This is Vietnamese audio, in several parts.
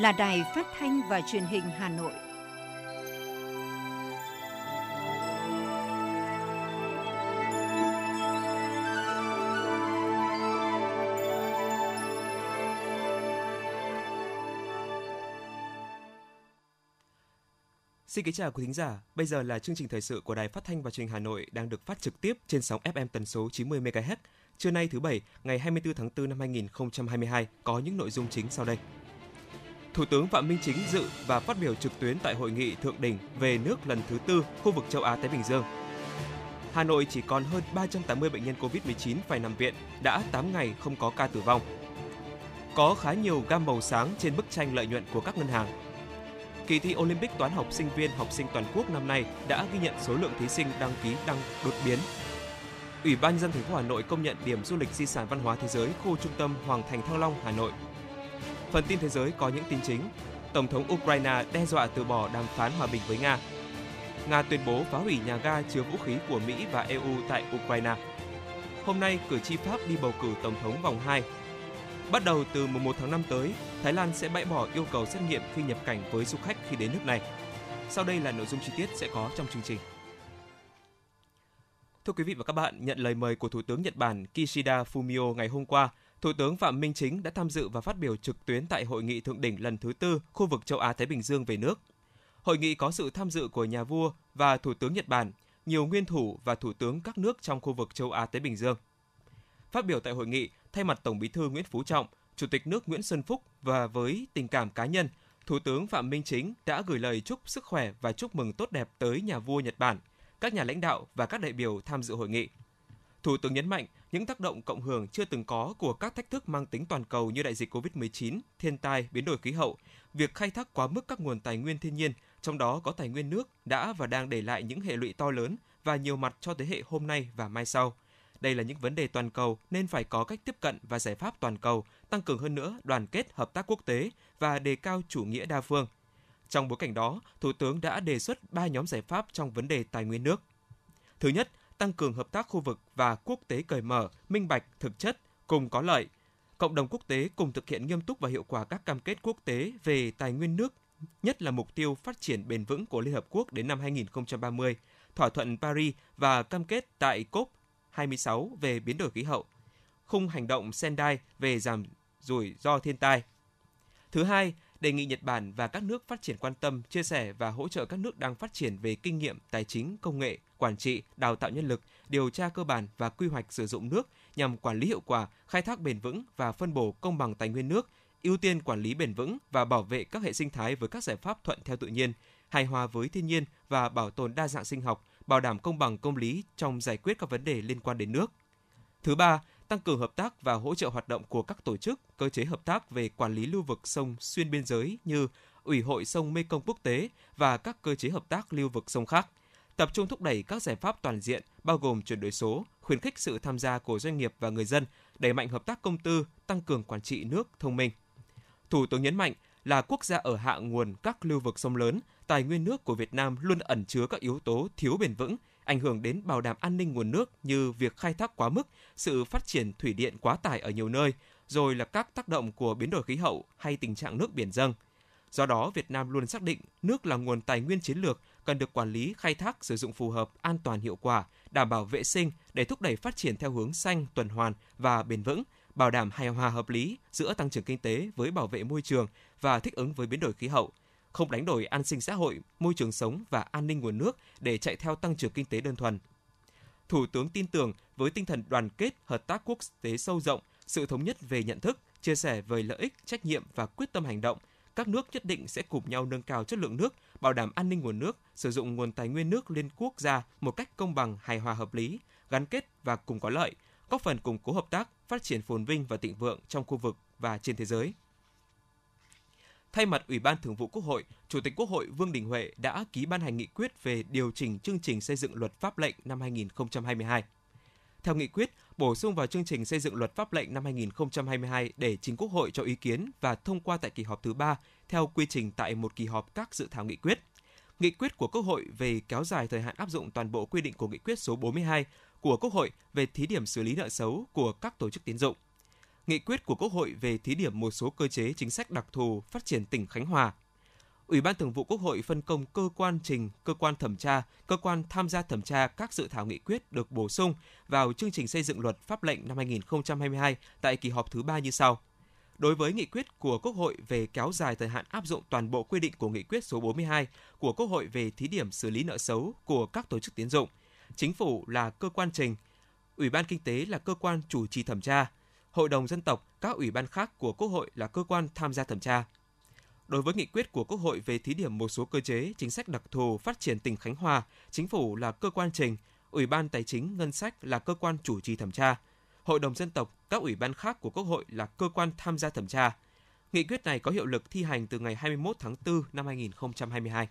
Là đài phát thanh và truyền hình Hà Nội. Xin kính chào quý thính giả. Bây giờ là chương trình thời sự của Đài Phát thanh và Truyền hình Hà Nội đang được phát trực tiếp trên sóng FM tần số 90 MHz. Trưa nay thứ bảy, ngày 24 tháng 4 năm 2022 có những nội dung chính sau đây. Thủ tướng Phạm Minh Chính dự và phát biểu trực tuyến tại hội nghị thượng đỉnh về nước lần thứ tư khu vực châu Á Thái Bình Dương. Hà Nội chỉ còn hơn 380 bệnh nhân COVID-19 phải nằm viện, đã 8 ngày không có ca tử vong. Có khá nhiều gam màu sáng trên bức tranh lợi nhuận của các ngân hàng. Kỳ thi Olympic toán học sinh viên học sinh toàn quốc năm nay đã ghi nhận số lượng thí sinh đăng ký tăng đột biến. Ủy ban dân thành phố Hà Nội công nhận điểm du lịch di sản văn hóa thế giới khu trung tâm Hoàng Thành Thăng Long, Hà Nội Phần tin thế giới có những tin chính. Tổng thống Ukraine đe dọa từ bỏ đàm phán hòa bình với Nga. Nga tuyên bố phá hủy nhà ga chứa vũ khí của Mỹ và EU tại Ukraine. Hôm nay, cử tri Pháp đi bầu cử tổng thống vòng 2. Bắt đầu từ mùng 1 tháng 5 tới, Thái Lan sẽ bãi bỏ yêu cầu xét nghiệm khi nhập cảnh với du khách khi đến nước này. Sau đây là nội dung chi tiết sẽ có trong chương trình. Thưa quý vị và các bạn, nhận lời mời của Thủ tướng Nhật Bản Kishida Fumio ngày hôm qua, Thủ tướng Phạm Minh Chính đã tham dự và phát biểu trực tuyến tại hội nghị thượng đỉnh lần thứ tư khu vực châu Á Thái Bình Dương về nước. Hội nghị có sự tham dự của nhà vua và thủ tướng Nhật Bản, nhiều nguyên thủ và thủ tướng các nước trong khu vực châu Á Thái Bình Dương. Phát biểu tại hội nghị, thay mặt Tổng Bí thư Nguyễn Phú Trọng, Chủ tịch nước Nguyễn Xuân Phúc và với tình cảm cá nhân, Thủ tướng Phạm Minh Chính đã gửi lời chúc sức khỏe và chúc mừng tốt đẹp tới nhà vua Nhật Bản, các nhà lãnh đạo và các đại biểu tham dự hội nghị. Thủ tướng nhấn mạnh những tác động cộng hưởng chưa từng có của các thách thức mang tính toàn cầu như đại dịch COVID-19, thiên tai, biến đổi khí hậu, việc khai thác quá mức các nguồn tài nguyên thiên nhiên, trong đó có tài nguyên nước đã và đang để lại những hệ lụy to lớn và nhiều mặt cho thế hệ hôm nay và mai sau. Đây là những vấn đề toàn cầu nên phải có cách tiếp cận và giải pháp toàn cầu, tăng cường hơn nữa đoàn kết hợp tác quốc tế và đề cao chủ nghĩa đa phương. Trong bối cảnh đó, Thủ tướng đã đề xuất ba nhóm giải pháp trong vấn đề tài nguyên nước. Thứ nhất, tăng cường hợp tác khu vực và quốc tế cởi mở, minh bạch, thực chất, cùng có lợi. Cộng đồng quốc tế cùng thực hiện nghiêm túc và hiệu quả các cam kết quốc tế về tài nguyên nước, nhất là mục tiêu phát triển bền vững của Liên Hợp Quốc đến năm 2030, thỏa thuận Paris và cam kết tại COP 26 về biến đổi khí hậu, khung hành động Sendai về giảm rủi ro thiên tai. Thứ hai, đề nghị Nhật Bản và các nước phát triển quan tâm, chia sẻ và hỗ trợ các nước đang phát triển về kinh nghiệm, tài chính, công nghệ, quản trị, đào tạo nhân lực, điều tra cơ bản và quy hoạch sử dụng nước nhằm quản lý hiệu quả, khai thác bền vững và phân bổ công bằng tài nguyên nước, ưu tiên quản lý bền vững và bảo vệ các hệ sinh thái với các giải pháp thuận theo tự nhiên, hài hòa với thiên nhiên và bảo tồn đa dạng sinh học, bảo đảm công bằng công lý trong giải quyết các vấn đề liên quan đến nước. Thứ ba, tăng cường hợp tác và hỗ trợ hoạt động của các tổ chức, cơ chế hợp tác về quản lý lưu vực sông xuyên biên giới như Ủy hội sông Mekong quốc tế và các cơ chế hợp tác lưu vực sông khác tập trung thúc đẩy các giải pháp toàn diện bao gồm chuyển đổi số, khuyến khích sự tham gia của doanh nghiệp và người dân, đẩy mạnh hợp tác công tư, tăng cường quản trị nước thông minh. Thủ tướng nhấn mạnh là quốc gia ở hạ nguồn các lưu vực sông lớn, tài nguyên nước của Việt Nam luôn ẩn chứa các yếu tố thiếu bền vững, ảnh hưởng đến bảo đảm an ninh nguồn nước như việc khai thác quá mức, sự phát triển thủy điện quá tải ở nhiều nơi, rồi là các tác động của biến đổi khí hậu hay tình trạng nước biển dâng. Do đó, Việt Nam luôn xác định nước là nguồn tài nguyên chiến lược cần được quản lý, khai thác, sử dụng phù hợp, an toàn hiệu quả, đảm bảo vệ sinh để thúc đẩy phát triển theo hướng xanh, tuần hoàn và bền vững, bảo đảm hài hòa hợp lý giữa tăng trưởng kinh tế với bảo vệ môi trường và thích ứng với biến đổi khí hậu, không đánh đổi an sinh xã hội, môi trường sống và an ninh nguồn nước để chạy theo tăng trưởng kinh tế đơn thuần. Thủ tướng tin tưởng với tinh thần đoàn kết, hợp tác quốc tế sâu rộng, sự thống nhất về nhận thức, chia sẻ về lợi ích, trách nhiệm và quyết tâm hành động, các nước nhất định sẽ cùng nhau nâng cao chất lượng nước, bảo đảm an ninh nguồn nước, sử dụng nguồn tài nguyên nước liên quốc gia một cách công bằng, hài hòa hợp lý, gắn kết và cùng có lợi, góp phần củng cố hợp tác, phát triển phồn vinh và thịnh vượng trong khu vực và trên thế giới. Thay mặt Ủy ban Thường vụ Quốc hội, Chủ tịch Quốc hội Vương Đình Huệ đã ký ban hành nghị quyết về điều chỉnh chương trình xây dựng luật pháp lệnh năm 2022. Theo nghị quyết, bổ sung vào chương trình xây dựng luật pháp lệnh năm 2022 để chính Quốc hội cho ý kiến và thông qua tại kỳ họp thứ ba theo quy trình tại một kỳ họp các dự thảo nghị quyết. Nghị quyết của Quốc hội về kéo dài thời hạn áp dụng toàn bộ quy định của nghị quyết số 42 của Quốc hội về thí điểm xử lý nợ xấu của các tổ chức tín dụng. nghị quyết của Quốc hội về thí điểm một số cơ chế chính sách đặc thù phát triển tỉnh Khánh Hòa. Ủy ban Thường vụ Quốc hội phân công cơ quan trình, cơ quan thẩm tra, cơ quan tham gia thẩm tra các dự thảo nghị quyết được bổ sung vào chương trình xây dựng luật pháp lệnh năm 2022 tại kỳ họp thứ ba như sau. Đối với nghị quyết của Quốc hội về kéo dài thời hạn áp dụng toàn bộ quy định của nghị quyết số 42 của Quốc hội về thí điểm xử lý nợ xấu của các tổ chức tiến dụng, chính phủ là cơ quan trình, Ủy ban Kinh tế là cơ quan chủ trì thẩm tra, Hội đồng dân tộc, các ủy ban khác của Quốc hội là cơ quan tham gia thẩm tra. Đối với nghị quyết của Quốc hội về thí điểm một số cơ chế chính sách đặc thù phát triển tỉnh Khánh Hòa, chính phủ là cơ quan trình, Ủy ban Tài chính Ngân sách là cơ quan chủ trì thẩm tra, Hội đồng dân tộc, các ủy ban khác của Quốc hội là cơ quan tham gia thẩm tra. Nghị quyết này có hiệu lực thi hành từ ngày 21 tháng 4 năm 2022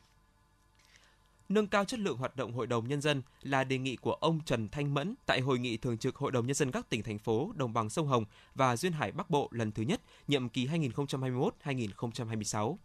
nâng cao chất lượng hoạt động Hội đồng Nhân dân là đề nghị của ông Trần Thanh Mẫn tại Hội nghị Thường trực Hội đồng Nhân dân các tỉnh, thành phố Đồng bằng sông Hồng và Duyên Hải Bắc Bộ lần thứ nhất, nhiệm kỳ 2021-2026.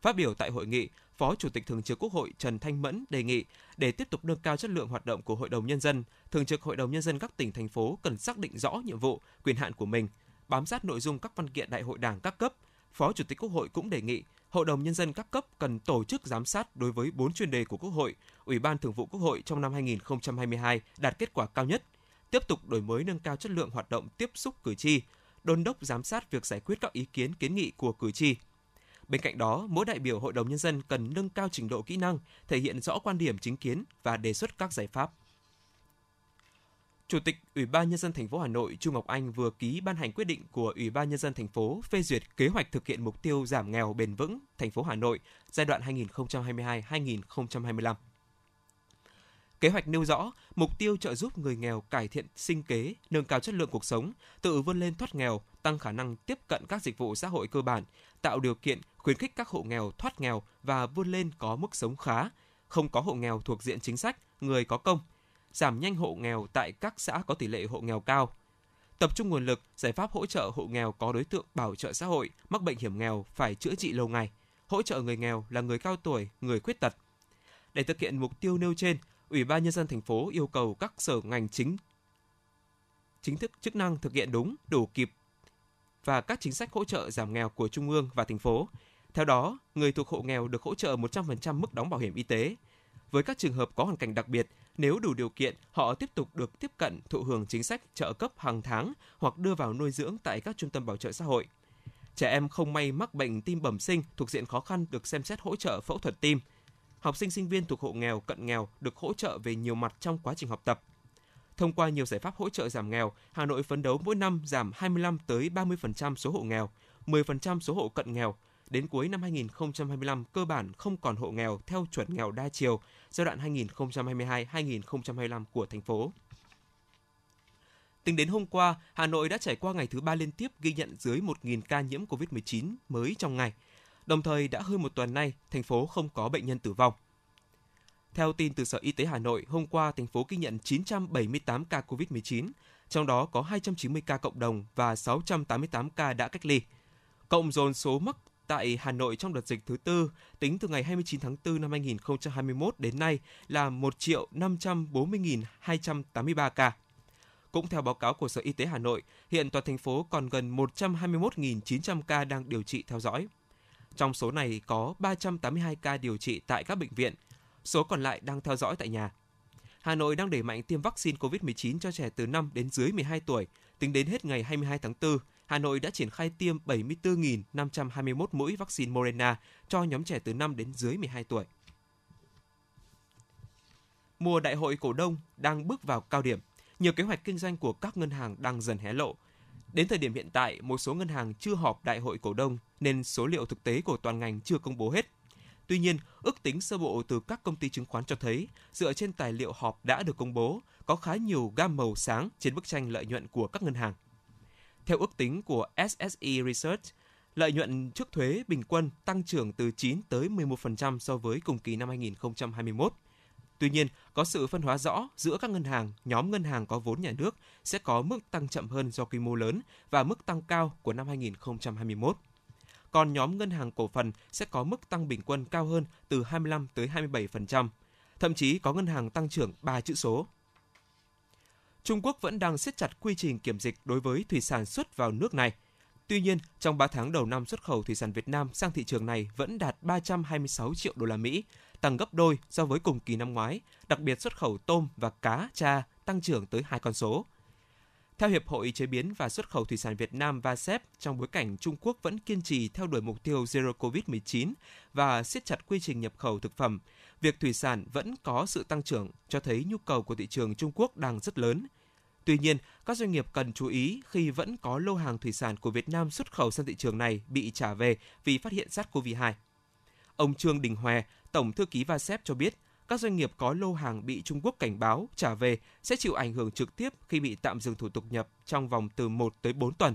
Phát biểu tại hội nghị, Phó Chủ tịch Thường trực Quốc hội Trần Thanh Mẫn đề nghị để tiếp tục nâng cao chất lượng hoạt động của Hội đồng Nhân dân, Thường trực Hội đồng Nhân dân các tỉnh, thành phố cần xác định rõ nhiệm vụ, quyền hạn của mình, bám sát nội dung các văn kiện đại hội đảng các cấp. Phó Chủ tịch Quốc hội cũng đề nghị Hội đồng Nhân dân các cấp cần tổ chức giám sát đối với 4 chuyên đề của Quốc hội, Ủy ban Thường vụ Quốc hội trong năm 2022 đạt kết quả cao nhất, tiếp tục đổi mới nâng cao chất lượng hoạt động tiếp xúc cử tri, đôn đốc giám sát việc giải quyết các ý kiến kiến nghị của cử tri. Bên cạnh đó, mỗi đại biểu Hội đồng Nhân dân cần nâng cao trình độ kỹ năng, thể hiện rõ quan điểm chính kiến và đề xuất các giải pháp. Chủ tịch Ủy ban nhân dân thành phố Hà Nội Chu Ngọc Anh vừa ký ban hành quyết định của Ủy ban nhân dân thành phố phê duyệt kế hoạch thực hiện mục tiêu giảm nghèo bền vững thành phố Hà Nội giai đoạn 2022-2025. Kế hoạch nêu rõ mục tiêu trợ giúp người nghèo cải thiện sinh kế, nâng cao chất lượng cuộc sống, tự vươn lên thoát nghèo, tăng khả năng tiếp cận các dịch vụ xã hội cơ bản, tạo điều kiện khuyến khích các hộ nghèo thoát nghèo và vươn lên có mức sống khá, không có hộ nghèo thuộc diện chính sách, người có công – giảm nhanh hộ nghèo tại các xã có tỷ lệ hộ nghèo cao. Tập trung nguồn lực, giải pháp hỗ trợ hộ nghèo có đối tượng bảo trợ xã hội, mắc bệnh hiểm nghèo phải chữa trị lâu ngày, hỗ trợ người nghèo là người cao tuổi, người khuyết tật. Để thực hiện mục tiêu nêu trên, Ủy ban nhân dân thành phố yêu cầu các sở ngành chính chính thức chức năng thực hiện đúng, đủ kịp và các chính sách hỗ trợ giảm nghèo của trung ương và thành phố. Theo đó, người thuộc hộ nghèo được hỗ trợ 100% mức đóng bảo hiểm y tế. Với các trường hợp có hoàn cảnh đặc biệt, nếu đủ điều kiện, họ tiếp tục được tiếp cận thụ hưởng chính sách trợ cấp hàng tháng hoặc đưa vào nuôi dưỡng tại các trung tâm bảo trợ xã hội. Trẻ em không may mắc bệnh tim bẩm sinh thuộc diện khó khăn được xem xét hỗ trợ phẫu thuật tim. Học sinh sinh viên thuộc hộ nghèo, cận nghèo được hỗ trợ về nhiều mặt trong quá trình học tập. Thông qua nhiều giải pháp hỗ trợ giảm nghèo, Hà Nội phấn đấu mỗi năm giảm 25 tới 30% số hộ nghèo, 10% số hộ cận nghèo, đến cuối năm 2025 cơ bản không còn hộ nghèo theo chuẩn nghèo đa chiều giai đoạn 2022-2025 của thành phố. Tính đến hôm qua, Hà Nội đã trải qua ngày thứ ba liên tiếp ghi nhận dưới 1.000 ca nhiễm COVID-19 mới trong ngày. Đồng thời đã hơn một tuần nay, thành phố không có bệnh nhân tử vong. Theo tin từ Sở Y tế Hà Nội, hôm qua thành phố ghi nhận 978 ca COVID-19, trong đó có 290 ca cộng đồng và 688 ca đã cách ly. Cộng dồn số mắc tại Hà Nội trong đợt dịch thứ tư tính từ ngày 29 tháng 4 năm 2021 đến nay là 1 triệu 540.283 ca. Cũng theo báo cáo của Sở Y tế Hà Nội, hiện toàn thành phố còn gần 121.900 ca đang điều trị theo dõi. Trong số này có 382 ca điều trị tại các bệnh viện, số còn lại đang theo dõi tại nhà. Hà Nội đang đẩy mạnh tiêm vaccine COVID-19 cho trẻ từ 5 đến dưới 12 tuổi. Tính đến hết ngày 22 tháng 4, Hà Nội đã triển khai tiêm 74.521 mũi vaccine Moderna cho nhóm trẻ từ 5 đến dưới 12 tuổi. Mùa đại hội cổ đông đang bước vào cao điểm, nhiều kế hoạch kinh doanh của các ngân hàng đang dần hé lộ. Đến thời điểm hiện tại, một số ngân hàng chưa họp đại hội cổ đông nên số liệu thực tế của toàn ngành chưa công bố hết. Tuy nhiên, ước tính sơ bộ từ các công ty chứng khoán cho thấy, dựa trên tài liệu họp đã được công bố, có khá nhiều gam màu sáng trên bức tranh lợi nhuận của các ngân hàng. Theo ước tính của SSE Research, lợi nhuận trước thuế bình quân tăng trưởng từ 9 tới 11% so với cùng kỳ năm 2021. Tuy nhiên, có sự phân hóa rõ giữa các ngân hàng, nhóm ngân hàng có vốn nhà nước sẽ có mức tăng chậm hơn do quy mô lớn và mức tăng cao của năm 2021. Còn nhóm ngân hàng cổ phần sẽ có mức tăng bình quân cao hơn từ 25 tới 27%, thậm chí có ngân hàng tăng trưởng 3 chữ số. Trung Quốc vẫn đang siết chặt quy trình kiểm dịch đối với thủy sản xuất vào nước này. Tuy nhiên, trong 3 tháng đầu năm xuất khẩu thủy sản Việt Nam sang thị trường này vẫn đạt 326 triệu đô la Mỹ, tăng gấp đôi so với cùng kỳ năm ngoái, đặc biệt xuất khẩu tôm và cá cha tăng trưởng tới hai con số. Theo Hiệp hội Chế biến và Xuất khẩu Thủy sản Việt Nam VASEP, trong bối cảnh Trung Quốc vẫn kiên trì theo đuổi mục tiêu Zero COVID-19 và siết chặt quy trình nhập khẩu thực phẩm, việc thủy sản vẫn có sự tăng trưởng cho thấy nhu cầu của thị trường Trung Quốc đang rất lớn. Tuy nhiên, các doanh nghiệp cần chú ý khi vẫn có lô hàng thủy sản của Việt Nam xuất khẩu sang thị trường này bị trả về vì phát hiện SARS-CoV-2. Ông Trương Đình Hòe, Tổng thư ký VASEP cho biết, các doanh nghiệp có lô hàng bị Trung Quốc cảnh báo trả về sẽ chịu ảnh hưởng trực tiếp khi bị tạm dừng thủ tục nhập trong vòng từ 1 tới 4 tuần.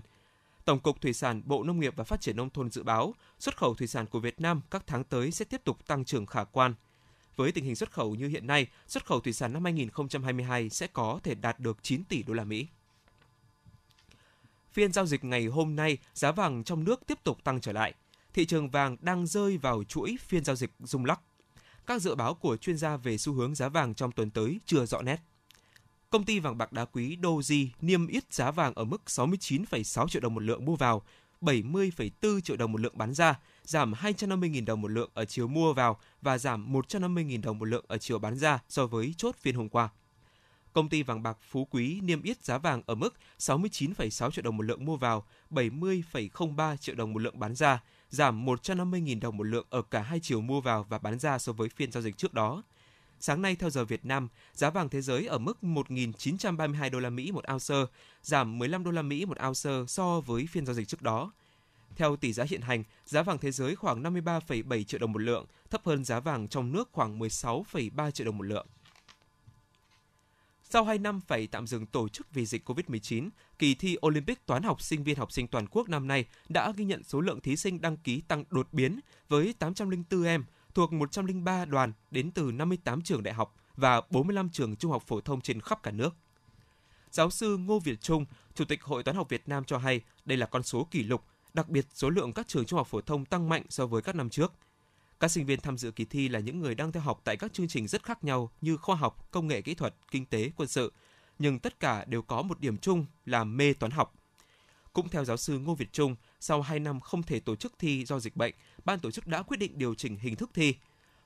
Tổng cục Thủy sản, Bộ Nông nghiệp và Phát triển Nông thôn dự báo xuất khẩu thủy sản của Việt Nam các tháng tới sẽ tiếp tục tăng trưởng khả quan. Với tình hình xuất khẩu như hiện nay, xuất khẩu thủy sản năm 2022 sẽ có thể đạt được 9 tỷ đô la Mỹ. Phiên giao dịch ngày hôm nay, giá vàng trong nước tiếp tục tăng trở lại. Thị trường vàng đang rơi vào chuỗi phiên giao dịch rung lắc các dự báo của chuyên gia về xu hướng giá vàng trong tuần tới chưa rõ nét. Công ty vàng bạc đá quý Doji niêm yết giá vàng ở mức 69,6 triệu đồng một lượng mua vào, 70,4 triệu đồng một lượng bán ra, giảm 250.000 đồng một lượng ở chiều mua vào và giảm 150.000 đồng một lượng ở chiều bán ra so với chốt phiên hôm qua. Công ty vàng bạc Phú Quý niêm yết giá vàng ở mức 69,6 triệu đồng một lượng mua vào, 70,03 triệu đồng một lượng bán ra, giảm 150.000 đồng một lượng ở cả hai chiều mua vào và bán ra so với phiên giao dịch trước đó. Sáng nay theo giờ Việt Nam, giá vàng thế giới ở mức 1.932 đô la Mỹ một ounce, giảm 15 đô la Mỹ một ounce so với phiên giao dịch trước đó. Theo tỷ giá hiện hành, giá vàng thế giới khoảng 53,7 triệu đồng một lượng, thấp hơn giá vàng trong nước khoảng 16,3 triệu đồng một lượng. Sau 2 năm phải tạm dừng tổ chức vì dịch COVID-19, kỳ thi Olympic toán học sinh viên học sinh toàn quốc năm nay đã ghi nhận số lượng thí sinh đăng ký tăng đột biến với 804 em thuộc 103 đoàn đến từ 58 trường đại học và 45 trường trung học phổ thông trên khắp cả nước. Giáo sư Ngô Việt Trung, Chủ tịch Hội Toán học Việt Nam cho hay đây là con số kỷ lục, đặc biệt số lượng các trường trung học phổ thông tăng mạnh so với các năm trước – các sinh viên tham dự kỳ thi là những người đang theo học tại các chương trình rất khác nhau như khoa học, công nghệ kỹ thuật, kinh tế, quân sự, nhưng tất cả đều có một điểm chung là mê toán học. Cũng theo giáo sư Ngô Việt Trung, sau 2 năm không thể tổ chức thi do dịch bệnh, ban tổ chức đã quyết định điều chỉnh hình thức thi.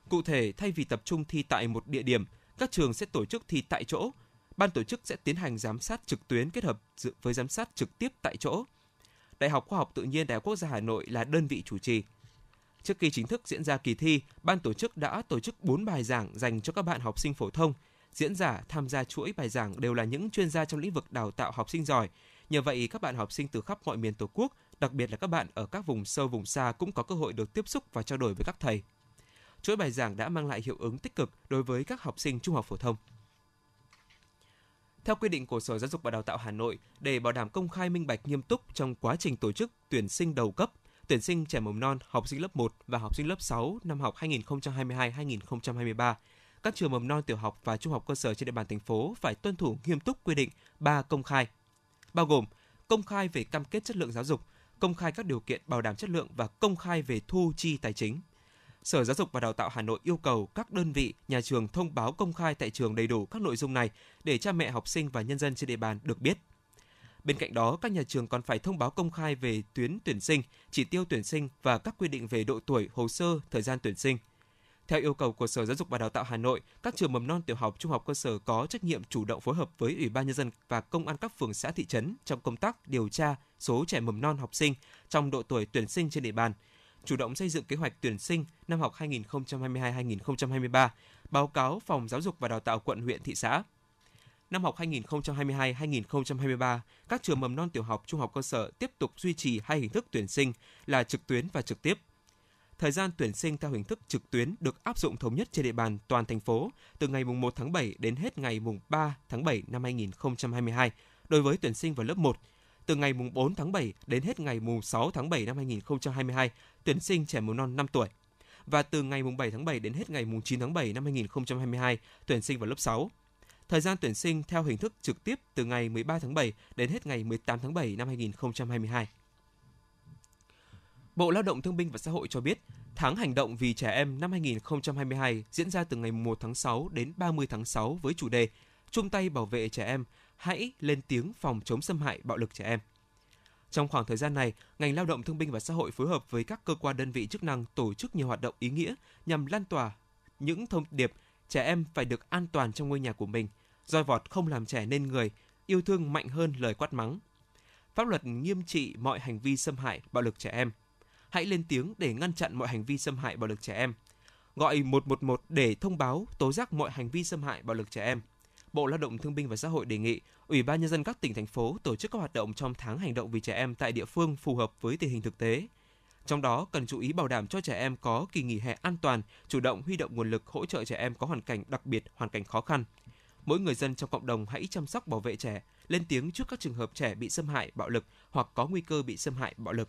Cụ thể, thay vì tập trung thi tại một địa điểm, các trường sẽ tổ chức thi tại chỗ. Ban tổ chức sẽ tiến hành giám sát trực tuyến kết hợp với giám sát trực tiếp tại chỗ. Đại học Khoa học Tự nhiên Đại học Quốc gia Hà Nội là đơn vị chủ trì. Trước khi chính thức diễn ra kỳ thi, ban tổ chức đã tổ chức 4 bài giảng dành cho các bạn học sinh phổ thông. Diễn giả tham gia chuỗi bài giảng đều là những chuyên gia trong lĩnh vực đào tạo học sinh giỏi. Nhờ vậy, các bạn học sinh từ khắp mọi miền Tổ quốc, đặc biệt là các bạn ở các vùng sâu vùng xa cũng có cơ hội được tiếp xúc và trao đổi với các thầy. Chuỗi bài giảng đã mang lại hiệu ứng tích cực đối với các học sinh trung học phổ thông. Theo quy định của Sở Giáo dục và Đào tạo Hà Nội, để bảo đảm công khai minh bạch nghiêm túc trong quá trình tổ chức tuyển sinh đầu cấp, tuyển sinh trẻ mầm non, học sinh lớp 1 và học sinh lớp 6 năm học 2022-2023, các trường mầm non tiểu học và trung học cơ sở trên địa bàn thành phố phải tuân thủ nghiêm túc quy định 3 công khai, bao gồm công khai về cam kết chất lượng giáo dục, công khai các điều kiện bảo đảm chất lượng và công khai về thu chi tài chính. Sở Giáo dục và Đào tạo Hà Nội yêu cầu các đơn vị, nhà trường thông báo công khai tại trường đầy đủ các nội dung này để cha mẹ học sinh và nhân dân trên địa bàn được biết. Bên cạnh đó, các nhà trường còn phải thông báo công khai về tuyến tuyển sinh, chỉ tiêu tuyển sinh và các quy định về độ tuổi, hồ sơ, thời gian tuyển sinh. Theo yêu cầu của Sở Giáo dục và Đào tạo Hà Nội, các trường mầm non tiểu học, trung học cơ sở có trách nhiệm chủ động phối hợp với Ủy ban nhân dân và công an các phường xã thị trấn trong công tác điều tra số trẻ mầm non học sinh trong độ tuổi tuyển sinh trên địa bàn, chủ động xây dựng kế hoạch tuyển sinh năm học 2022-2023, báo cáo Phòng Giáo dục và Đào tạo quận huyện thị xã năm học 2022-2023, các trường mầm non tiểu học, trung học cơ sở tiếp tục duy trì hai hình thức tuyển sinh là trực tuyến và trực tiếp. Thời gian tuyển sinh theo hình thức trực tuyến được áp dụng thống nhất trên địa bàn toàn thành phố từ ngày 1 tháng 7 đến hết ngày 3 tháng 7 năm 2022 đối với tuyển sinh vào lớp 1, từ ngày 4 tháng 7 đến hết ngày 6 tháng 7 năm 2022 tuyển sinh trẻ mầm non 5 tuổi và từ ngày 7 tháng 7 đến hết ngày 9 tháng 7 năm 2022 tuyển sinh vào lớp 6. Thời gian tuyển sinh theo hình thức trực tiếp từ ngày 13 tháng 7 đến hết ngày 18 tháng 7 năm 2022. Bộ Lao động Thương binh và Xã hội cho biết, tháng hành động vì trẻ em năm 2022 diễn ra từ ngày 1 tháng 6 đến 30 tháng 6 với chủ đề chung tay bảo vệ trẻ em hãy lên tiếng phòng chống xâm hại bạo lực trẻ em. Trong khoảng thời gian này, ngành lao động thương binh và xã hội phối hợp với các cơ quan đơn vị chức năng tổ chức nhiều hoạt động ý nghĩa nhằm lan tỏa những thông điệp trẻ em phải được an toàn trong ngôi nhà của mình, roi vọt không làm trẻ nên người, yêu thương mạnh hơn lời quát mắng. Pháp luật nghiêm trị mọi hành vi xâm hại, bạo lực trẻ em. Hãy lên tiếng để ngăn chặn mọi hành vi xâm hại bạo lực trẻ em. Gọi 111 để thông báo, tố giác mọi hành vi xâm hại bạo lực trẻ em. Bộ Lao động Thương binh và Xã hội đề nghị Ủy ban nhân dân các tỉnh thành phố tổ chức các hoạt động trong tháng hành động vì trẻ em tại địa phương phù hợp với tình hình thực tế. Trong đó cần chú ý bảo đảm cho trẻ em có kỳ nghỉ hè an toàn, chủ động huy động nguồn lực hỗ trợ trẻ em có hoàn cảnh đặc biệt, hoàn cảnh khó khăn. Mỗi người dân trong cộng đồng hãy chăm sóc bảo vệ trẻ, lên tiếng trước các trường hợp trẻ bị xâm hại bạo lực hoặc có nguy cơ bị xâm hại bạo lực.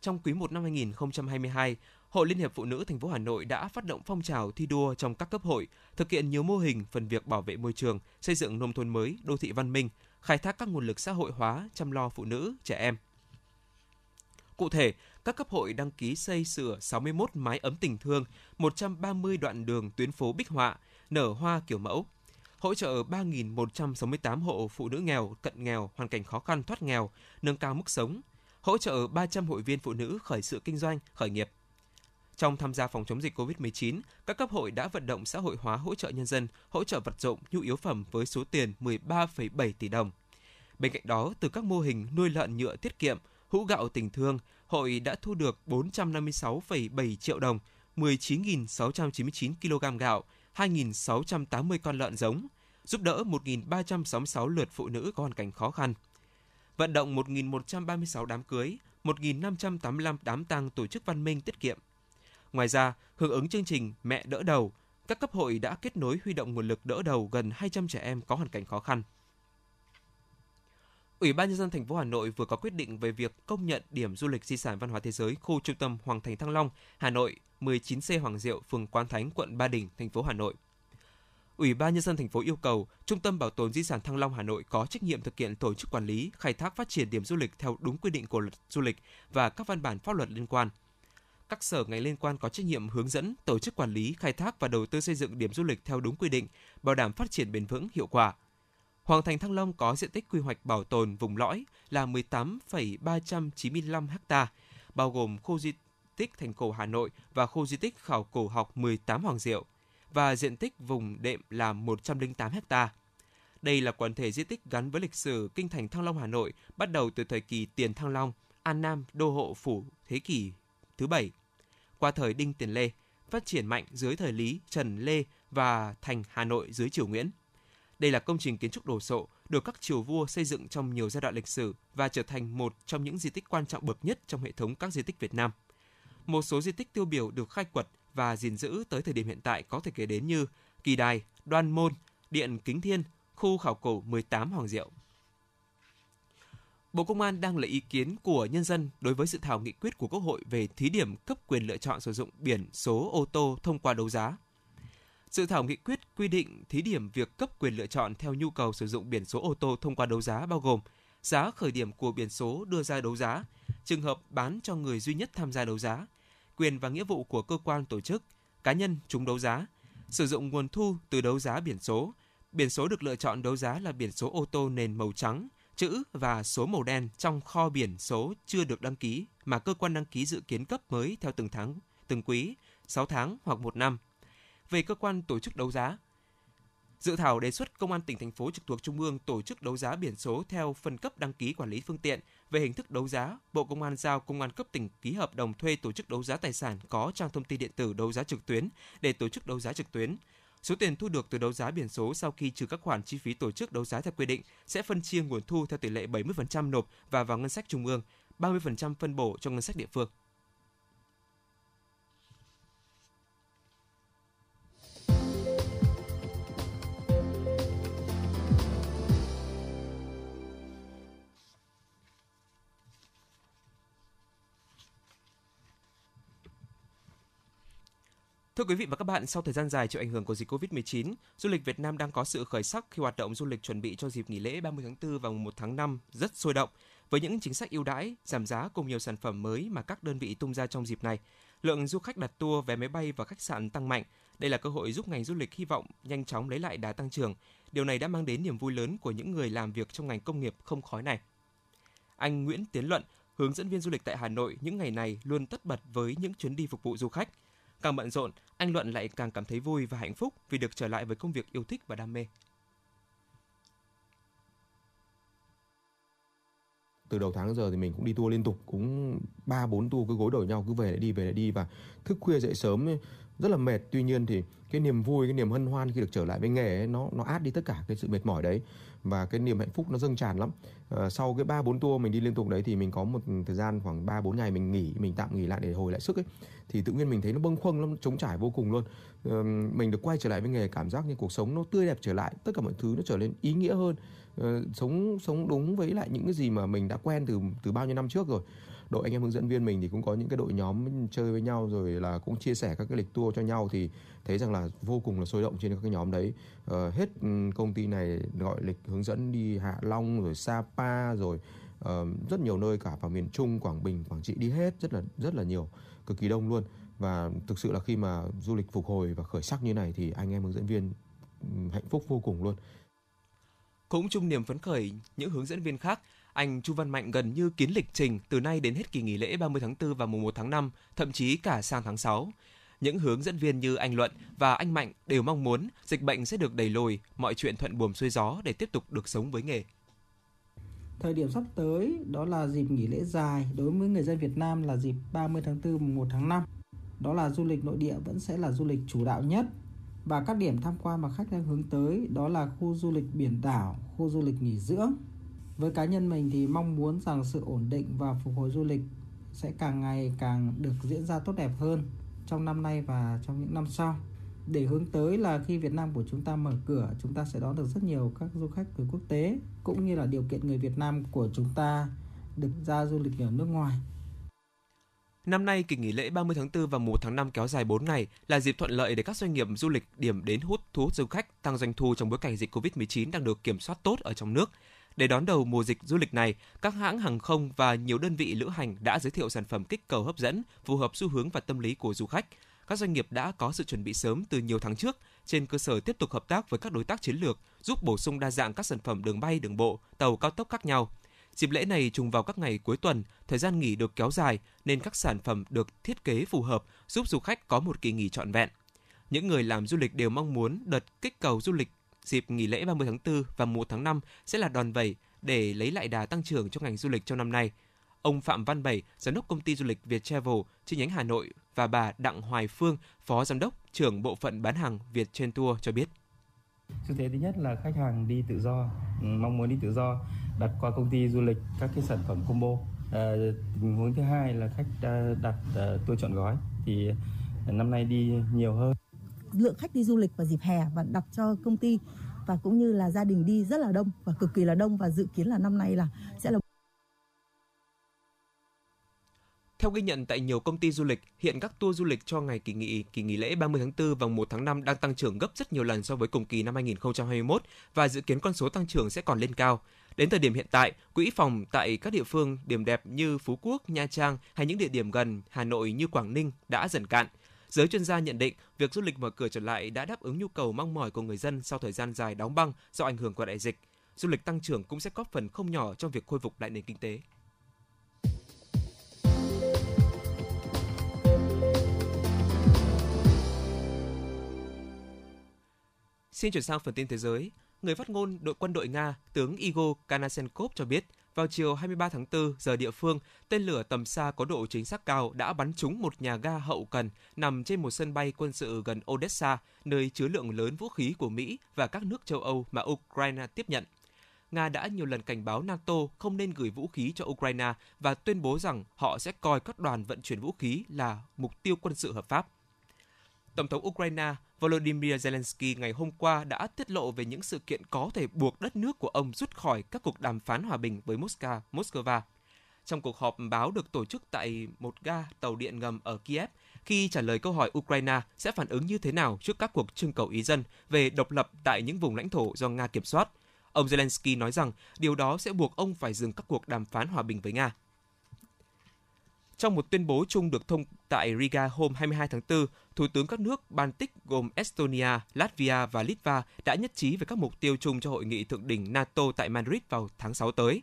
Trong quý 1 năm 2022, Hội Liên hiệp Phụ nữ thành phố Hà Nội đã phát động phong trào thi đua trong các cấp hội, thực hiện nhiều mô hình phần việc bảo vệ môi trường, xây dựng nông thôn mới, đô thị văn minh, khai thác các nguồn lực xã hội hóa chăm lo phụ nữ, trẻ em. Cụ thể, các cấp hội đăng ký xây sửa 61 mái ấm tình thương, 130 đoạn đường tuyến phố bích họa, nở hoa kiểu mẫu, hỗ trợ 3.168 hộ phụ nữ nghèo, cận nghèo, hoàn cảnh khó khăn thoát nghèo, nâng cao mức sống, hỗ trợ 300 hội viên phụ nữ khởi sự kinh doanh, khởi nghiệp. Trong tham gia phòng chống dịch COVID-19, các cấp hội đã vận động xã hội hóa hỗ trợ nhân dân, hỗ trợ vật dụng, nhu yếu phẩm với số tiền 13,7 tỷ đồng. Bên cạnh đó, từ các mô hình nuôi lợn nhựa tiết kiệm, hũ gạo tình thương, hội đã thu được 456,7 triệu đồng, 19.699 kg gạo, 2.680 con lợn giống, giúp đỡ 1.366 lượt phụ nữ có hoàn cảnh khó khăn. Vận động 1.136 đám cưới, 1.585 đám tang tổ chức văn minh tiết kiệm. Ngoài ra, hưởng ứng chương trình Mẹ đỡ đầu, các cấp hội đã kết nối huy động nguồn lực đỡ đầu gần 200 trẻ em có hoàn cảnh khó khăn. Ủy ban nhân dân thành phố Hà Nội vừa có quyết định về việc công nhận điểm du lịch di sản văn hóa thế giới khu trung tâm Hoàng Thành Thăng Long, Hà Nội, 19C Hoàng Diệu, phường Quán Thánh, quận Ba Đình, thành phố Hà Nội. Ủy ban nhân dân thành phố yêu cầu Trung tâm Bảo tồn Di sản Thăng Long Hà Nội có trách nhiệm thực hiện tổ chức quản lý, khai thác phát triển điểm du lịch theo đúng quy định của luật du lịch và các văn bản pháp luật liên quan. Các sở ngành liên quan có trách nhiệm hướng dẫn, tổ chức quản lý, khai thác và đầu tư xây dựng điểm du lịch theo đúng quy định, bảo đảm phát triển bền vững, hiệu quả. Hoàng thành Thăng Long có diện tích quy hoạch bảo tồn vùng lõi là 18,395 ha, bao gồm khu di tích thành cổ Hà Nội và khu di tích khảo cổ học 18 Hoàng Diệu và diện tích vùng đệm là 108 ha. Đây là quần thể di tích gắn với lịch sử kinh thành Thăng Long Hà Nội bắt đầu từ thời kỳ tiền Thăng Long, An Nam, đô hộ phủ thế kỷ thứ bảy. Qua thời Đinh Tiền Lê, phát triển mạnh dưới thời Lý, Trần Lê và thành Hà Nội dưới triều Nguyễn. Đây là công trình kiến trúc đồ sộ được các triều vua xây dựng trong nhiều giai đoạn lịch sử và trở thành một trong những di tích quan trọng bậc nhất trong hệ thống các di tích Việt Nam. Một số di tích tiêu biểu được khai quật và gìn giữ tới thời điểm hiện tại có thể kể đến như Kỳ Đài, Đoan Môn, Điện Kính Thiên, khu khảo cổ 18 Hoàng Diệu. Bộ Công an đang lấy ý kiến của nhân dân đối với dự thảo nghị quyết của Quốc hội về thí điểm cấp quyền lựa chọn sử dụng biển số ô tô thông qua đấu giá. Dự thảo nghị quyết quy định thí điểm việc cấp quyền lựa chọn theo nhu cầu sử dụng biển số ô tô thông qua đấu giá bao gồm giá khởi điểm của biển số đưa ra đấu giá, trường hợp bán cho người duy nhất tham gia đấu giá, quyền và nghĩa vụ của cơ quan tổ chức, cá nhân trúng đấu giá, sử dụng nguồn thu từ đấu giá biển số. Biển số được lựa chọn đấu giá là biển số ô tô nền màu trắng, chữ và số màu đen trong kho biển số chưa được đăng ký mà cơ quan đăng ký dự kiến cấp mới theo từng tháng, từng quý, 6 tháng hoặc một năm. Về cơ quan tổ chức đấu giá, Dự thảo đề xuất công an tỉnh thành phố trực thuộc trung ương tổ chức đấu giá biển số theo phân cấp đăng ký quản lý phương tiện. Về hình thức đấu giá, Bộ Công an giao công an cấp tỉnh ký hợp đồng thuê tổ chức đấu giá tài sản có trang thông tin điện tử đấu giá trực tuyến để tổ chức đấu giá trực tuyến. Số tiền thu được từ đấu giá biển số sau khi trừ các khoản chi phí tổ chức đấu giá theo quy định sẽ phân chia nguồn thu theo tỷ lệ 70% nộp và vào ngân sách trung ương, 30% phân bổ cho ngân sách địa phương. Thưa quý vị và các bạn, sau thời gian dài chịu ảnh hưởng của dịch Covid-19, du lịch Việt Nam đang có sự khởi sắc khi hoạt động du lịch chuẩn bị cho dịp nghỉ lễ 30 tháng 4 và 1 tháng 5 rất sôi động với những chính sách ưu đãi, giảm giá cùng nhiều sản phẩm mới mà các đơn vị tung ra trong dịp này. lượng du khách đặt tour, vé máy bay và khách sạn tăng mạnh. Đây là cơ hội giúp ngành du lịch hy vọng nhanh chóng lấy lại đà tăng trưởng. Điều này đã mang đến niềm vui lớn của những người làm việc trong ngành công nghiệp không khói này. Anh Nguyễn Tiến Luận, hướng dẫn viên du lịch tại Hà Nội những ngày này luôn tất bật với những chuyến đi phục vụ du khách. Càng bận rộn, anh Luận lại càng cảm thấy vui và hạnh phúc vì được trở lại với công việc yêu thích và đam mê. từ đầu tháng giờ thì mình cũng đi tour liên tục cũng ba bốn tour cứ gối đổi nhau cứ về lại đi về lại đi và thức khuya dậy sớm rất là mệt tuy nhiên thì cái niềm vui cái niềm hân hoan khi được trở lại với nghề ấy, nó nó át đi tất cả cái sự mệt mỏi đấy và cái niềm hạnh phúc nó dâng tràn lắm. À, sau cái ba bốn tour mình đi liên tục đấy thì mình có một thời gian khoảng ba bốn ngày mình nghỉ mình tạm nghỉ lại để hồi lại sức ấy. Thì tự nhiên mình thấy nó bâng khuâng lắm trống trải vô cùng luôn. À, mình được quay trở lại với nghề cảm giác như cuộc sống nó tươi đẹp trở lại tất cả mọi thứ nó trở nên ý nghĩa hơn. À, sống sống đúng với lại những cái gì mà mình đã quen từ từ bao nhiêu năm trước rồi đội anh em hướng dẫn viên mình thì cũng có những cái đội nhóm chơi với nhau rồi là cũng chia sẻ các cái lịch tour cho nhau thì thấy rằng là vô cùng là sôi động trên các cái nhóm đấy. Uh, hết ừ, công ty này gọi lịch hướng dẫn đi Hạ Long rồi Sapa rồi uh, rất nhiều nơi cả vào miền Trung Quảng Bình Quảng Trị đi hết rất là rất là nhiều cực kỳ đông luôn. Và thực sự là khi mà du lịch phục hồi và khởi sắc như này thì anh em hướng dẫn viên ừ, hạnh phúc vô cùng luôn. Cũng chung niềm phấn khởi những hướng dẫn viên khác anh Chu Văn Mạnh gần như kiến lịch trình từ nay đến hết kỳ nghỉ lễ 30 tháng 4 và mùng 1 tháng 5, thậm chí cả sang tháng 6. Những hướng dẫn viên như anh Luận và anh Mạnh đều mong muốn dịch bệnh sẽ được đẩy lùi, mọi chuyện thuận buồm xuôi gió để tiếp tục được sống với nghề. Thời điểm sắp tới đó là dịp nghỉ lễ dài đối với người dân Việt Nam là dịp 30 tháng 4 mùng 1 tháng 5. Đó là du lịch nội địa vẫn sẽ là du lịch chủ đạo nhất và các điểm tham quan mà khách đang hướng tới đó là khu du lịch biển đảo, khu du lịch nghỉ dưỡng, với cá nhân mình thì mong muốn rằng sự ổn định và phục hồi du lịch sẽ càng ngày càng được diễn ra tốt đẹp hơn trong năm nay và trong những năm sau để hướng tới là khi Việt Nam của chúng ta mở cửa chúng ta sẽ đón được rất nhiều các du khách từ quốc tế cũng như là điều kiện người Việt Nam của chúng ta được ra du lịch ở nước ngoài. Năm nay, kỳ nghỉ lễ 30 tháng 4 và 1 tháng 5 kéo dài 4 ngày là dịp thuận lợi để các doanh nghiệp du lịch điểm đến hút thu hút du khách, tăng doanh thu trong bối cảnh dịch Covid-19 đang được kiểm soát tốt ở trong nước. Để đón đầu mùa dịch du lịch này, các hãng hàng không và nhiều đơn vị lữ hành đã giới thiệu sản phẩm kích cầu hấp dẫn, phù hợp xu hướng và tâm lý của du khách. Các doanh nghiệp đã có sự chuẩn bị sớm từ nhiều tháng trước, trên cơ sở tiếp tục hợp tác với các đối tác chiến lược, giúp bổ sung đa dạng các sản phẩm đường bay, đường bộ, tàu cao tốc khác nhau. Dịp lễ này trùng vào các ngày cuối tuần, thời gian nghỉ được kéo dài nên các sản phẩm được thiết kế phù hợp, giúp du khách có một kỳ nghỉ trọn vẹn. Những người làm du lịch đều mong muốn đợt kích cầu du lịch dịp nghỉ lễ 30 tháng 4 và 1 tháng 5 sẽ là đòn bẩy để lấy lại đà tăng trưởng cho ngành du lịch trong năm nay. Ông Phạm Văn Bảy, giám đốc công ty du lịch Việt Travel chi nhánh Hà Nội và bà Đặng Hoài Phương, phó giám đốc trưởng bộ phận bán hàng Việt trên tour cho biết. Xu thế thứ nhất là khách hàng đi tự do, ừ, mong muốn đi tự do, đặt qua công ty du lịch các cái sản phẩm combo. À, tình huống thứ hai là khách ờ, đặt ờ, tour chọn gói thì năm nay đi nhiều hơn lượng khách đi du lịch vào dịp hè và đặt cho công ty và cũng như là gia đình đi rất là đông và cực kỳ là đông và dự kiến là năm nay là sẽ là theo ghi nhận tại nhiều công ty du lịch, hiện các tour du lịch cho ngày kỳ nghỉ kỳ nghỉ lễ 30 tháng 4 và 1 tháng 5 đang tăng trưởng gấp rất nhiều lần so với cùng kỳ năm 2021 và dự kiến con số tăng trưởng sẽ còn lên cao. Đến thời điểm hiện tại, quỹ phòng tại các địa phương điểm đẹp như Phú Quốc, Nha Trang hay những địa điểm gần Hà Nội như Quảng Ninh đã dần cạn. Giới chuyên gia nhận định, việc du lịch mở cửa trở lại đã đáp ứng nhu cầu mong mỏi của người dân sau thời gian dài đóng băng do ảnh hưởng của đại dịch. Du lịch tăng trưởng cũng sẽ góp phần không nhỏ trong việc khôi phục lại nền kinh tế. Xin chuyển sang phần tin thế giới. Người phát ngôn đội quân đội Nga, tướng Igor Kanasenkov cho biết, vào chiều 23 tháng 4 giờ địa phương, tên lửa tầm xa có độ chính xác cao đã bắn trúng một nhà ga hậu cần nằm trên một sân bay quân sự gần Odessa, nơi chứa lượng lớn vũ khí của Mỹ và các nước châu Âu mà Ukraine tiếp nhận. Nga đã nhiều lần cảnh báo NATO không nên gửi vũ khí cho Ukraine và tuyên bố rằng họ sẽ coi các đoàn vận chuyển vũ khí là mục tiêu quân sự hợp pháp. Tổng thống Ukraine Volodymyr Zelensky ngày hôm qua đã tiết lộ về những sự kiện có thể buộc đất nước của ông rút khỏi các cuộc đàm phán hòa bình với Moscow. Moscow. Trong cuộc họp báo được tổ chức tại một ga tàu điện ngầm ở Kiev, khi trả lời câu hỏi Ukraine sẽ phản ứng như thế nào trước các cuộc trưng cầu ý dân về độc lập tại những vùng lãnh thổ do Nga kiểm soát, ông Zelensky nói rằng điều đó sẽ buộc ông phải dừng các cuộc đàm phán hòa bình với Nga. Trong một tuyên bố chung được thông Tại Riga hôm 22 tháng 4, Thủ tướng các nước Baltic gồm Estonia, Latvia và Litva đã nhất trí về các mục tiêu chung cho hội nghị thượng đỉnh NATO tại Madrid vào tháng 6 tới.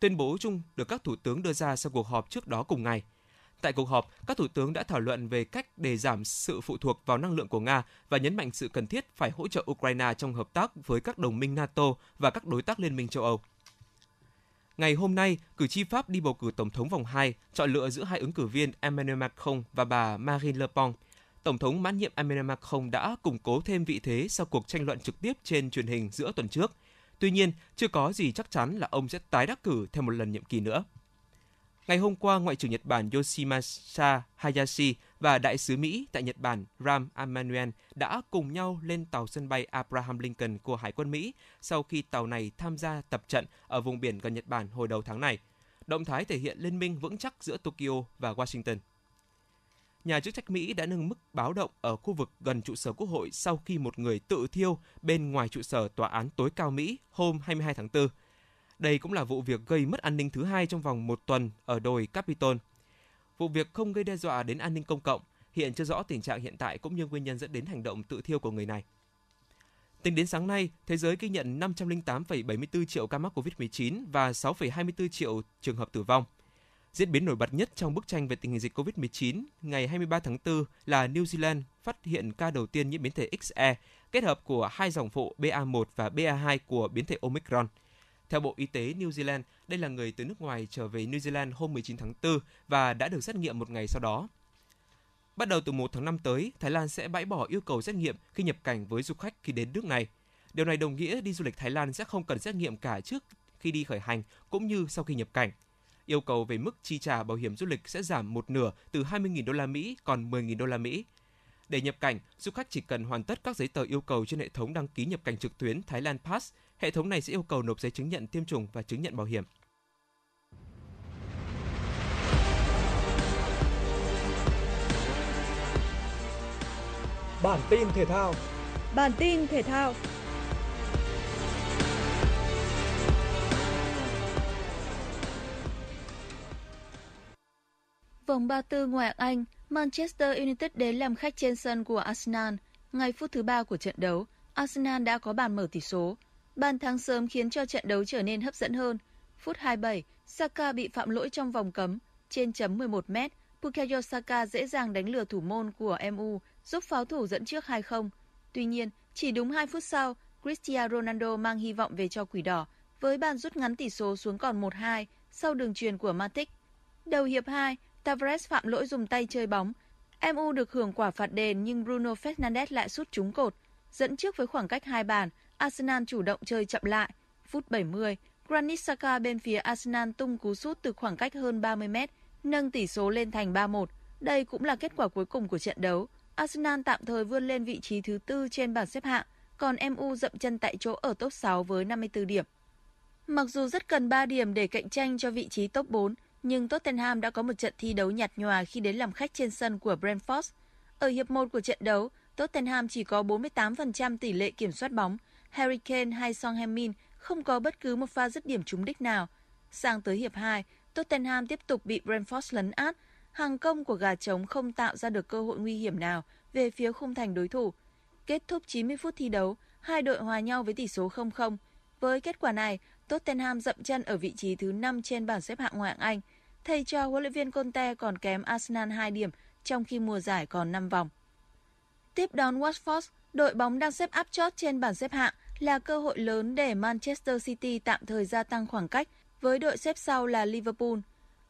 Tuyên bố chung được các thủ tướng đưa ra sau cuộc họp trước đó cùng ngày. Tại cuộc họp, các thủ tướng đã thảo luận về cách để giảm sự phụ thuộc vào năng lượng của Nga và nhấn mạnh sự cần thiết phải hỗ trợ Ukraine trong hợp tác với các đồng minh NATO và các đối tác Liên minh châu Âu. Ngày hôm nay, cử tri Pháp đi bầu cử Tổng thống vòng 2, chọn lựa giữa hai ứng cử viên Emmanuel Macron và bà Marine Le Pen. Tổng thống mãn nhiệm Emmanuel Macron đã củng cố thêm vị thế sau cuộc tranh luận trực tiếp trên truyền hình giữa tuần trước. Tuy nhiên, chưa có gì chắc chắn là ông sẽ tái đắc cử thêm một lần nhiệm kỳ nữa. Ngày hôm qua, Ngoại trưởng Nhật Bản Yoshimasa Hayashi và Đại sứ Mỹ tại Nhật Bản Ram Emanuel đã cùng nhau lên tàu sân bay Abraham Lincoln của Hải quân Mỹ sau khi tàu này tham gia tập trận ở vùng biển gần Nhật Bản hồi đầu tháng này. Động thái thể hiện liên minh vững chắc giữa Tokyo và Washington. Nhà chức trách Mỹ đã nâng mức báo động ở khu vực gần trụ sở Quốc hội sau khi một người tự thiêu bên ngoài trụ sở Tòa án tối cao Mỹ hôm 22 tháng 4 đây cũng là vụ việc gây mất an ninh thứ hai trong vòng một tuần ở đồi Capitol. Vụ việc không gây đe dọa đến an ninh công cộng, hiện chưa rõ tình trạng hiện tại cũng như nguyên nhân dẫn đến hành động tự thiêu của người này. Tính đến sáng nay, thế giới ghi nhận 508,74 triệu ca mắc COVID-19 và 6,24 triệu trường hợp tử vong. Diễn biến nổi bật nhất trong bức tranh về tình hình dịch COVID-19 ngày 23 tháng 4 là New Zealand phát hiện ca đầu tiên nhiễm biến thể XE, kết hợp của hai dòng phụ BA1 và BA2 của biến thể Omicron – theo Bộ Y tế New Zealand, đây là người từ nước ngoài trở về New Zealand hôm 19 tháng 4 và đã được xét nghiệm một ngày sau đó. Bắt đầu từ 1 tháng 5 tới, Thái Lan sẽ bãi bỏ yêu cầu xét nghiệm khi nhập cảnh với du khách khi đến nước này. Điều này đồng nghĩa đi du lịch Thái Lan sẽ không cần xét nghiệm cả trước khi đi khởi hành cũng như sau khi nhập cảnh. Yêu cầu về mức chi trả bảo hiểm du lịch sẽ giảm một nửa từ 20.000 đô la Mỹ còn 10.000 đô la Mỹ. Để nhập cảnh, du khách chỉ cần hoàn tất các giấy tờ yêu cầu trên hệ thống đăng ký nhập cảnh trực tuyến Thái Lan Pass hệ thống này sẽ yêu cầu nộp giấy chứng nhận tiêm chủng và chứng nhận bảo hiểm. Bản tin thể thao Bản tin thể thao Vòng 34 ngoại hạng Anh, Manchester United đến làm khách trên sân của Arsenal. Ngay phút thứ ba của trận đấu, Arsenal đã có bàn mở tỷ số. Bàn thắng sớm khiến cho trận đấu trở nên hấp dẫn hơn. Phút 27, Saka bị phạm lỗi trong vòng cấm. Trên chấm 11 m Bukayo Saka dễ dàng đánh lừa thủ môn của MU, giúp pháo thủ dẫn trước 2-0. Tuy nhiên, chỉ đúng 2 phút sau, Cristiano Ronaldo mang hy vọng về cho quỷ đỏ với bàn rút ngắn tỷ số xuống còn 1-2 sau đường truyền của Matic. Đầu hiệp 2, Tavares phạm lỗi dùng tay chơi bóng. MU được hưởng quả phạt đền nhưng Bruno Fernandes lại sút trúng cột, dẫn trước với khoảng cách hai bàn Arsenal chủ động chơi chậm lại. Phút 70, Granit Xhaka bên phía Arsenal tung cú sút từ khoảng cách hơn 30 mét, nâng tỷ số lên thành 3-1. Đây cũng là kết quả cuối cùng của trận đấu. Arsenal tạm thời vươn lên vị trí thứ tư trên bảng xếp hạng, còn MU dậm chân tại chỗ ở top 6 với 54 điểm. Mặc dù rất cần 3 điểm để cạnh tranh cho vị trí top 4, nhưng Tottenham đã có một trận thi đấu nhạt nhòa khi đến làm khách trên sân của Brentford. Ở hiệp 1 của trận đấu, Tottenham chỉ có 48% tỷ lệ kiểm soát bóng, Harry Kane hay Son Heung-min không có bất cứ một pha dứt điểm trúng đích nào. Sang tới hiệp 2, Tottenham tiếp tục bị Brentford lấn át. Hàng công của gà trống không tạo ra được cơ hội nguy hiểm nào về phía khung thành đối thủ. Kết thúc 90 phút thi đấu, hai đội hòa nhau với tỷ số 0-0. Với kết quả này, Tottenham dậm chân ở vị trí thứ 5 trên bảng xếp hạng ngoại hạng Anh. Thầy cho huấn luyện viên Conte còn kém Arsenal 2 điểm trong khi mùa giải còn 5 vòng. Tiếp đón Watford, đội bóng đang xếp áp chót trên bảng xếp hạng là cơ hội lớn để Manchester City tạm thời gia tăng khoảng cách với đội xếp sau là Liverpool.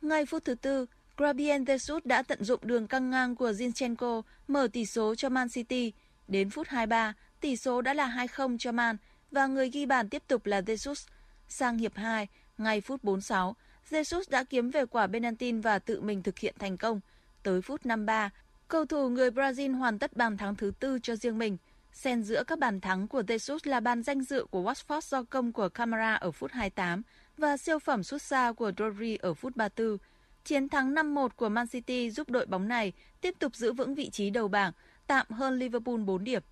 Ngay phút thứ tư, Gabriel Jesus đã tận dụng đường căng ngang của Zinchenko mở tỷ số cho Man City. Đến phút 23, tỷ số đã là 2-0 cho Man và người ghi bàn tiếp tục là Jesus. Sang hiệp 2, ngay phút 46, Jesus đã kiếm về quả penalty và tự mình thực hiện thành công. Tới phút 53, cầu thủ người Brazil hoàn tất bàn thắng thứ tư cho riêng mình – Xen giữa các bàn thắng của Jesus là bàn danh dự của Watford do công của Camara ở phút 28 và siêu phẩm xuất xa của Rodri ở phút 34. Chiến thắng 5-1 của Man City giúp đội bóng này tiếp tục giữ vững vị trí đầu bảng, tạm hơn Liverpool 4 điểm.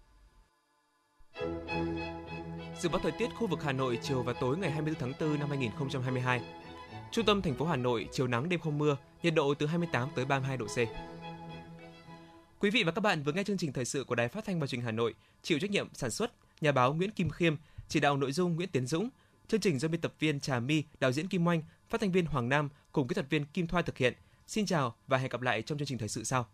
Dự báo thời tiết khu vực Hà Nội chiều và tối ngày 24 tháng 4 năm 2022. Trung tâm thành phố Hà Nội chiều nắng đêm không mưa, nhiệt độ từ 28 tới 32 độ C. Quý vị và các bạn vừa nghe chương trình thời sự của Đài Phát thanh và Truyền hình Hà Nội, chịu trách nhiệm sản xuất nhà báo Nguyễn Kim Khiêm, chỉ đạo nội dung Nguyễn Tiến Dũng, chương trình do biên tập viên Trà My, đạo diễn Kim Oanh, phát thanh viên Hoàng Nam cùng kỹ thuật viên Kim Thoa thực hiện. Xin chào và hẹn gặp lại trong chương trình thời sự sau.